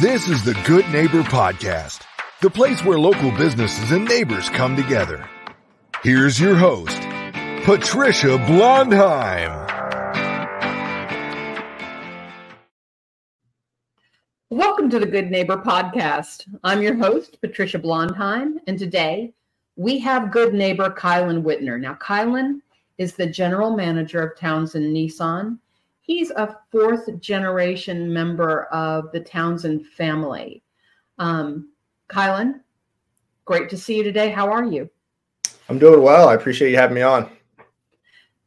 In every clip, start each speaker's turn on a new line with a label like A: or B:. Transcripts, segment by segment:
A: This is the Good Neighbor Podcast, the place where local businesses and neighbors come together. Here's your host, Patricia Blondheim.
B: Welcome to the Good Neighbor Podcast. I'm your host, Patricia Blondheim, and today we have good neighbor Kielan Whitner. Now, Kielan is the general manager of Townsend Nissan he's a fourth generation member of the Townsend family. Um, Kielan, great to see you today. How are you?
C: I'm doing well. I appreciate you having me on.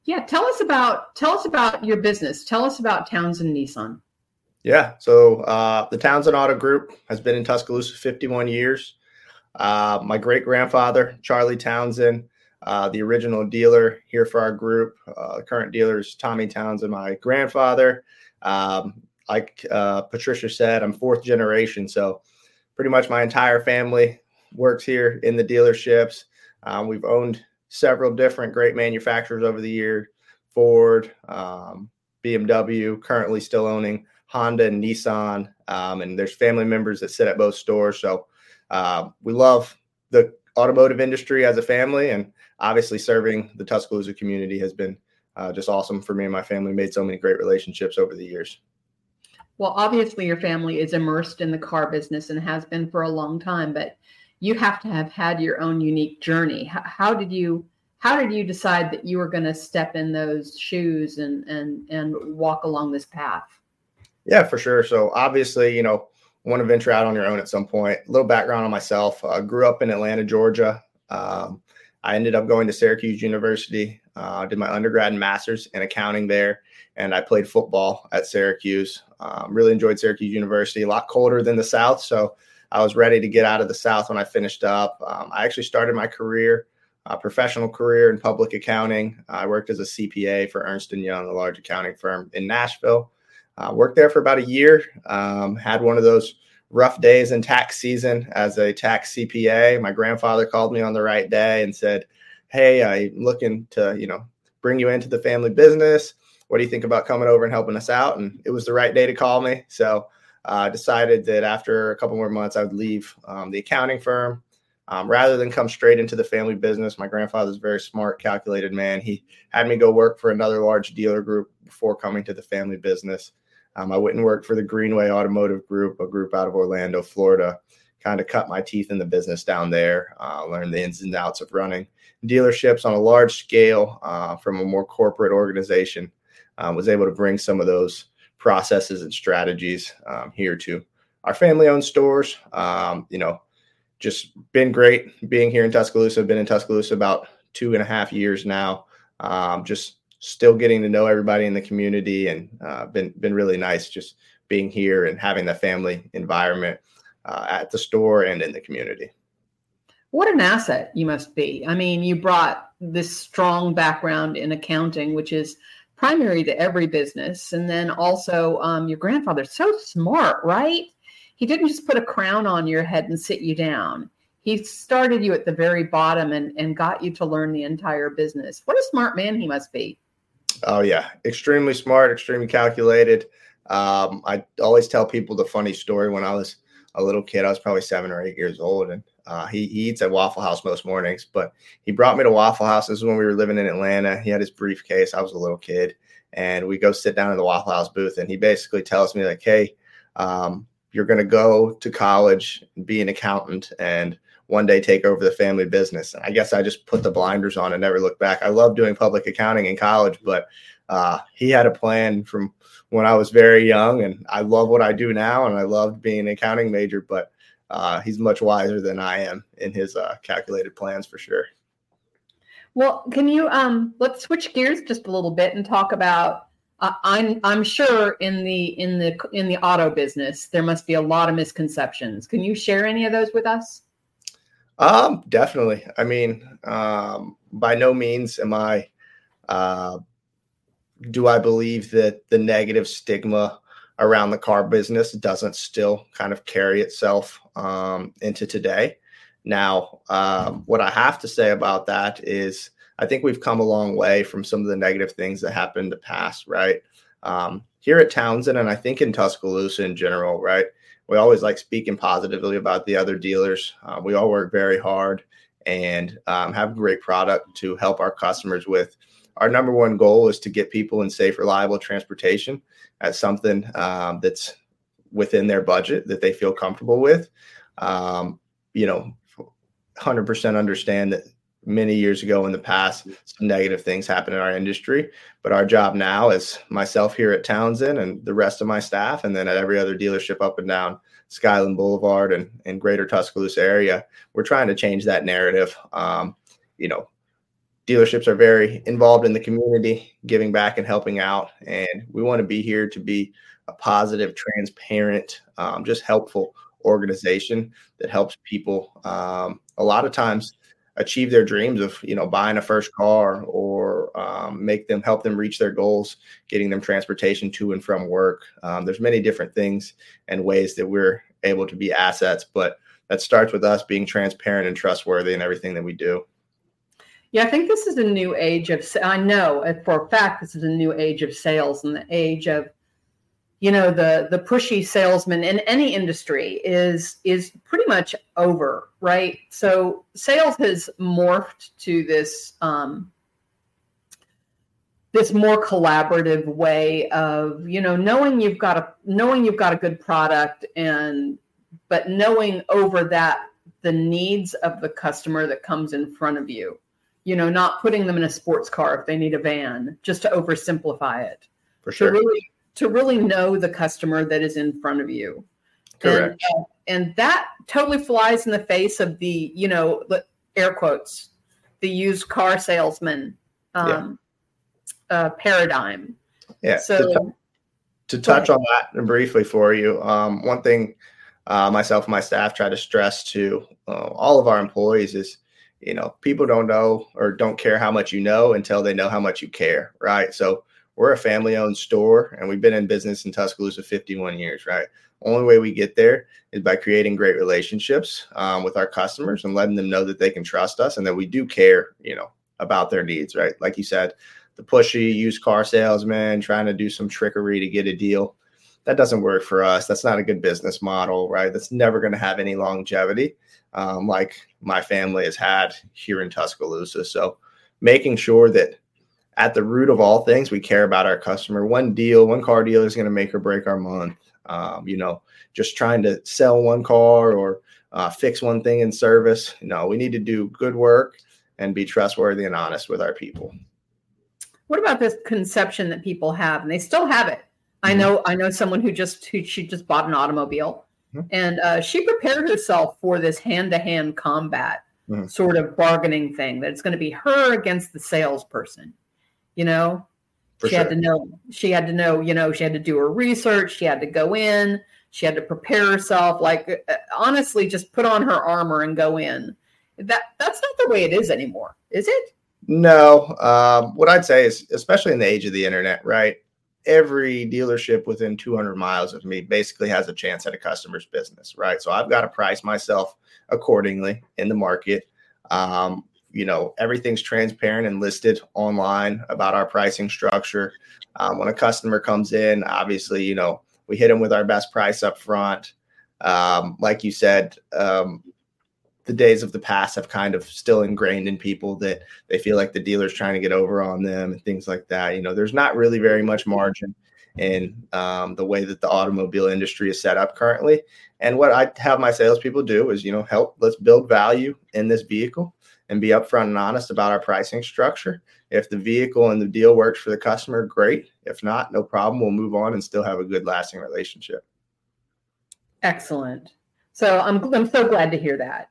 B: Yeah, tell us about tell us about your business. Tell us about Townsend Nissan.
C: Yeah, so uh, the Townsend Auto Group has been in Tuscaloosa 51 years. Uh, my great grandfather, Charlie Townsend, uh, the original dealer here for our group. Uh, current dealer is Tommy Townsend, my grandfather. Um, like uh, Patricia said, I'm fourth generation, so pretty much my entire family works here in the dealerships. Um, we've owned several different great manufacturers over the year Ford, um, BMW, currently still owning Honda and Nissan. Um, and there's family members that sit at both stores. So uh, we love the automotive industry as a family. And obviously serving the Tuscaloosa community has been uh, just awesome for me and my family. Made so many great relationships over the years.
B: Well, obviously, your family is immersed in the car business and has been for a long time, but you have to have had your own unique journey. How, how did you? How did you decide that you were going to step in those shoes and and and walk along this path?
C: Yeah, for sure. So obviously, you know, want to venture out on your own at some point. A little background on myself: uh, grew up in Atlanta, Georgia. Um, I ended up going to Syracuse University, uh, did my undergrad and master's in accounting there, and I played football at Syracuse. Um, really enjoyed Syracuse University, a lot colder than the South, so I was ready to get out of the South when I finished up. Um, I actually started my career, uh, professional career in public accounting. I worked as a CPA for Ernst & Young, a large accounting firm in Nashville. Uh, worked there for about a year. Um, had one of those rough days in tax season as a tax CPA. My grandfather called me on the right day and said, "Hey, I'm looking to, you know, bring you into the family business. What do you think about coming over and helping us out?" And it was the right day to call me. So I uh, decided that after a couple more months, I would leave um, the accounting firm. Um, rather than come straight into the family business, my grandfather's a very smart, calculated man. He had me go work for another large dealer group before coming to the family business. Um, I went and worked for the Greenway Automotive Group, a group out of Orlando, Florida. Kind of cut my teeth in the business down there, uh, learned the ins and outs of running dealerships on a large scale uh, from a more corporate organization. Uh, was able to bring some of those processes and strategies um, here to our family-owned stores. Um, you know, just been great being here in Tuscaloosa. Been in Tuscaloosa about two and a half years now. Um, just still getting to know everybody in the community and uh, been been really nice just being here and having the family environment uh, at the store and in the community.
B: What an asset you must be. I mean, you brought this strong background in accounting, which is primary to every business, and then also um, your grandfather's so smart, right? He didn't just put a crown on your head and sit you down. He started you at the very bottom and, and got you to learn the entire business. What a smart man he must be.
C: Oh yeah, extremely smart, extremely calculated. Um, I always tell people the funny story. When I was a little kid, I was probably seven or eight years old, and uh, he, he, eats at Waffle House most mornings. But he brought me to Waffle House. This is when we were living in Atlanta. He had his briefcase. I was a little kid, and we go sit down in the Waffle House booth, and he basically tells me like, "Hey, um, you're going to go to college and be an accountant, and one day take over the family business. And I guess I just put the blinders on and never looked back. I love doing public accounting in college, but uh, he had a plan from when I was very young, and I love what I do now, and I loved being an accounting major. But uh, he's much wiser than I am in his uh, calculated plans for sure.
B: Well, can you um, let's switch gears just a little bit and talk about uh, I'm I'm sure in the in the in the auto business there must be a lot of misconceptions. Can you share any of those with us?
C: Um, definitely. I mean, um, by no means am I. Uh, do I believe that the negative stigma around the car business doesn't still kind of carry itself um, into today? Now, um, what I have to say about that is, I think we've come a long way from some of the negative things that happened in the past, right? Um, here at Townsend, and I think in Tuscaloosa in general, right? We always like speaking positively about the other dealers. Uh, we all work very hard and um, have great product to help our customers with. Our number one goal is to get people in safe, reliable transportation as something um, that's within their budget that they feel comfortable with. Um, you know, 100% understand that many years ago in the past, some negative things happen in our industry. But our job now is myself here at Townsend and the rest of my staff, and then at every other dealership up and down Skyland Boulevard and, and greater Tuscaloosa area, we're trying to change that narrative. Um, you know, dealerships are very involved in the community, giving back and helping out. And we want to be here to be a positive, transparent, um, just helpful organization that helps people um, a lot of times achieve their dreams of you know buying a first car or um, make them help them reach their goals getting them transportation to and from work. Um, there's many different things and ways that we're able to be assets but that starts with us being transparent and trustworthy in everything that we do.
B: Yeah i think this is a new age of i know for a fact this is a new age of sales and the age of you know the the pushy salesman in any industry is is pretty much over right? So sales has morphed to this um this more collaborative way of you know knowing you've got a knowing you've got a good product and but knowing over that the needs of the customer that comes in front of you. You know not putting them in a sports car if they need a van just to oversimplify it.
C: For sure.
B: really to really know the customer that is in front of you.
C: Correct.
B: And, and that totally flies in the face of the, you know, the air quotes, the used car salesman um, yeah. uh, paradigm.
C: Yeah. So to, t- to touch on that briefly for you, um, one thing uh, myself and my staff try to stress to uh, all of our employees is, you know, people don't know or don't care how much you know until they know how much you care, right? So we're a family owned store and we've been in business in Tuscaloosa 51 years, right? Only way we get there is by creating great relationships um, with our customers and letting them know that they can trust us and that we do care, you know, about their needs, right? Like you said, the pushy used car salesman trying to do some trickery to get a deal. That doesn't work for us. That's not a good business model, right? That's never going to have any longevity um, like my family has had here in Tuscaloosa. So making sure that at the root of all things, we care about our customer. One deal, one car deal is going to make or break our month. Um, you know, just trying to sell one car or uh, fix one thing in service. You know, we need to do good work and be trustworthy and honest with our people.
B: What about this conception that people have, and they still have it? Mm-hmm. I know, I know someone who just who she just bought an automobile, mm-hmm. and uh, she prepared herself for this hand-to-hand combat mm-hmm. sort of bargaining thing. That it's going to be her against the salesperson you know? For she sure. had to know she had to know you know she had to do her research she had to go in she had to prepare herself like uh, honestly just put on her armor and go in. That that's not the way it is anymore is it?
C: No um, what i'd say is especially in the age of the internet right every dealership within 200 miles of me basically has a chance at a customer's business right? So i've got to price myself accordingly in the market. Um, you know everything's transparent and listed online about our pricing structure. Um, when a customer comes in obviously you know we hit them with our best price up front. Um, like you said um, the days of the past have kind of still ingrained in people that they feel like the dealer's trying to get over on them and things like that. You know there's not really very much margin in um, the way that the automobile industry is set up currently and what i have my salespeople do is you know help let's build value in this vehicle and be upfront and honest about our pricing structure. If the vehicle and the deal works for the customer, great. If not, no problem. We'll move on and still have a good lasting relationship.
B: Excellent. So I'm I'm so glad to hear that.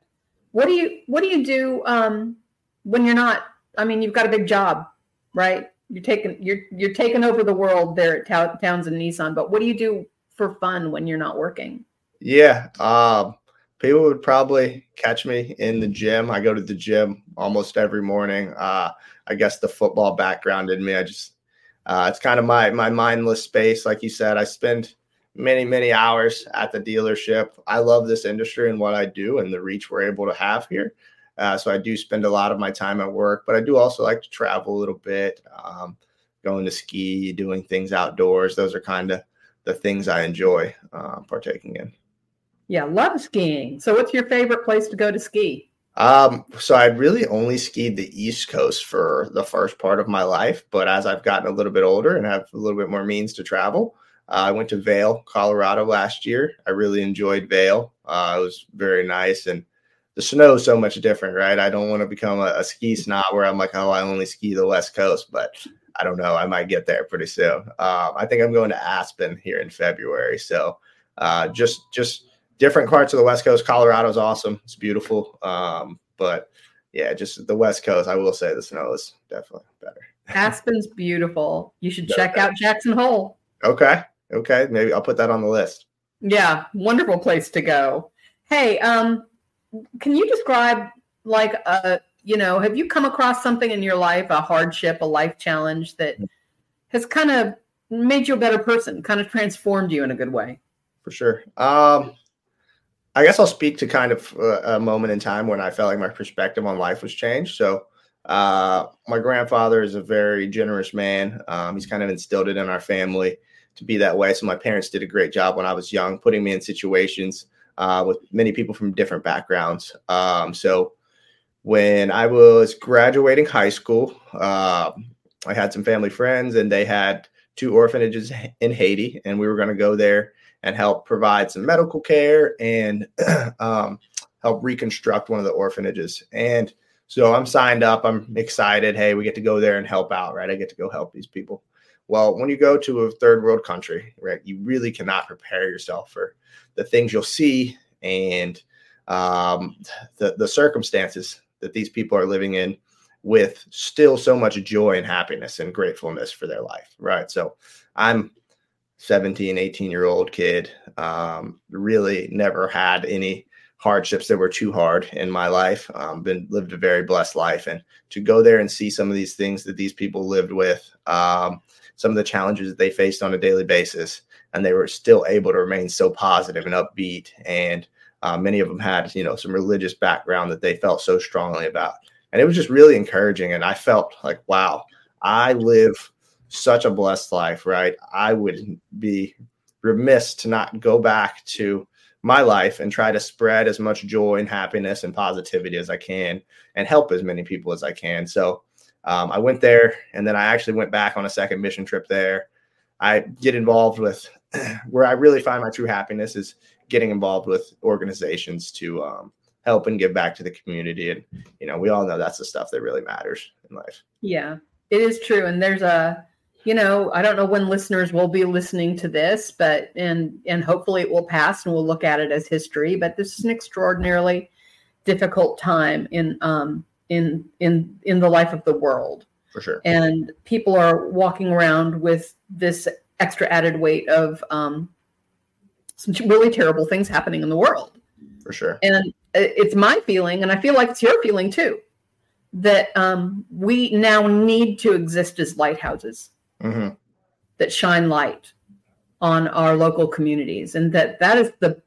B: What do you what do you do um, when you're not? I mean, you've got a big job, right? You're taking you're you're taking over the world there at Townsend Nissan. But what do you do for fun when you're not working?
C: Yeah, um, people would probably catch me in the gym. I go to the gym almost every morning. Uh, I guess the football background in me, I just uh, it's kind of my my mindless space. Like you said, I spend many many hours at the dealership. I love this industry and what I do and the reach we're able to have here. Uh, so I do spend a lot of my time at work, but I do also like to travel a little bit, um, going to ski, doing things outdoors. Those are kind of the things I enjoy uh, partaking in.
B: Yeah, love skiing. So, what's your favorite place to go to ski?
C: Um, so I really only skied the East Coast for the first part of my life, but as I've gotten a little bit older and have a little bit more means to travel, uh, I went to Vail, Colorado last year. I really enjoyed Vail. Uh, it was very nice, and the snow is so much different, right? I don't want to become a, a ski snob where I'm like, oh, I only ski the West Coast, but I don't know. I might get there pretty soon. Um, I think I'm going to Aspen here in February, so uh, just just different parts of the West Coast. Colorado's awesome. It's beautiful. Um, but yeah, just the West Coast, I will say the snow is definitely better.
B: Aspen's beautiful. You should check out Jackson Hole.
C: Okay. Okay. Maybe I'll put that on the list.
B: Yeah, wonderful place to go. Hey, um, can you describe like a you know, have you come across something in your life, a hardship, a life challenge that has kind of made you a better person, kind of transformed you in a good way?
C: For sure. Um, I guess I'll speak to kind of a, a, moment in time when I felt like my perspective on life was changed. So, uh, my grandfather is a very generous man. Um, he's kind of instilled it in our family to be that way. So, my parents did a great job when I was young, putting me in situations uh, with many people from different backgrounds. Um, so, when I was graduating high school, uh, I had some family friends, and they had two orphanages in Haiti, and we were going to go there and help provide some medical care and um, help reconstruct one of the orphanages. And so I'm signed up. I'm excited. Hey, we get to go there and help out, right? I get to go help these people. Well, when you go to a third world country, right, you really cannot prepare yourself for the things you'll see and um, the the circumstances that these people are living in with still so much joy and happiness and gratefulness for their life, right? So I'm 17, 18 year old kid. Um, really never had any hardships that were too hard in my life. Um, been lived a very blessed life, and to go there and see some of these things that these people lived with, um, some of the challenges that they faced on a daily basis, and they were still able to remain so positive and upbeat. And uh, many of them had, you know, some religious background that they felt so strongly about, and it was just really encouraging. And I felt like, wow, I live such a blessed life, right? I would be remiss to not go back to my life and try to spread as much joy and happiness and positivity as I can and help as many people as I can. So um, I went there and then I actually went back on a second mission trip there. I get involved with where I really find my true happiness is getting involved with organizations to um, help and give back to the community. And, you know, we all know that's the stuff that really matters in life.
B: Yeah, it is true. And there's a, you know, I don't know when listeners will be listening to this, but and and hopefully it will pass and we'll look at it as history. But this is an extraordinarily difficult time in um in in in the life of the world.
C: For sure.
B: And people are walking around with this extra added weight of um some really terrible things happening in the world.
C: For sure.
B: And it's my feeling, and I feel like it's your feeling too, that um, we now need to exist as lighthouses mm-hmm. that shine light on our local communities and that that is the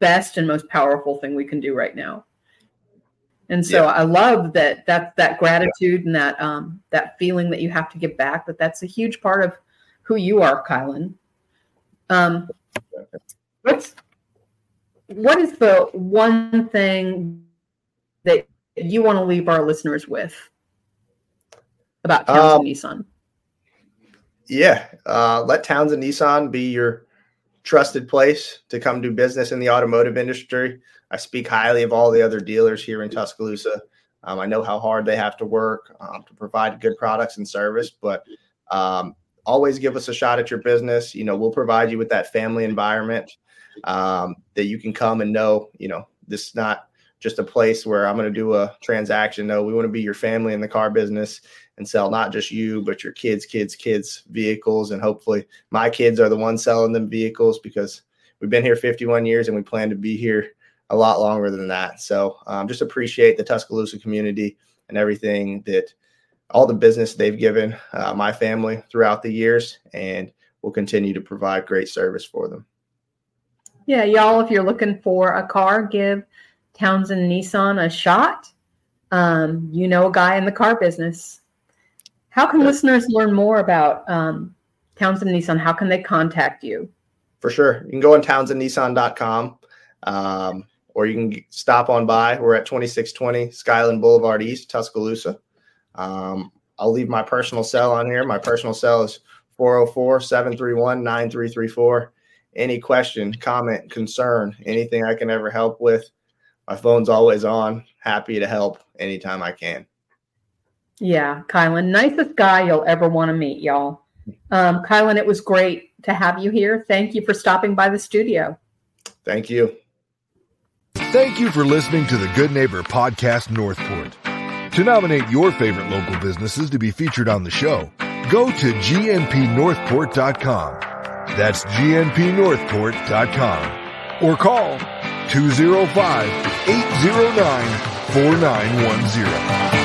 B: best and most powerful thing we can do right now and so yeah. i love that that that gratitude and that um that feeling that you have to give back that that's a huge part of who you are Kielan um what's what is the one thing that you want to leave our listeners with about Townsend um, Nissan?
C: Yeah, uh, let Townsend Nissan be your trusted place to come do business in the automotive industry. I speak highly of all the other dealers here in Tuscaloosa. Um, I know how hard they have to work um, to provide good products and service, but um, always give us a shot at your business. You know, we'll provide you with that family environment um, that you can come and know, you know, this is not just a place where I'm going to do a transaction. No, we want to be your family in the car business and sell not just you, but your kids, kids, kids vehicles. And hopefully my kids are the ones selling them vehicles because we've been here 51 years and we plan to be here a lot longer than that. So um, just appreciate the Tuscaloosa community and everything that all the business they've given uh, my family throughout the years. And we'll continue to provide great service for them.
B: Yeah, y'all, if you're looking for a car, give Townsend Nissan a shot. Um, you know a guy in the car business. How can yeah. listeners learn more about um, Townsend Nissan? How can they contact you?
C: For sure. You can go on townsendnissan.com. Um, or you can stop on by. We're at 2620 Skyland Boulevard East, Tuscaloosa. Um, I'll leave my personal cell on here. My personal cell is 404 731 9334. Any question, comment, concern, anything I can ever help with, my phone's always on. Happy to help anytime I can.
B: Yeah, Kielan, nicest guy you'll ever want to meet, y'all. Um, Kielan, it was great to have you here. Thank you for stopping by the studio.
C: Thank you.
A: Thank you for listening to the Good Neighbor Podcast Northport. To nominate your favorite local businesses to be featured on the show, go to gnpnorthport.com. That's gnpnorthport.com. Or call 205 809 4910.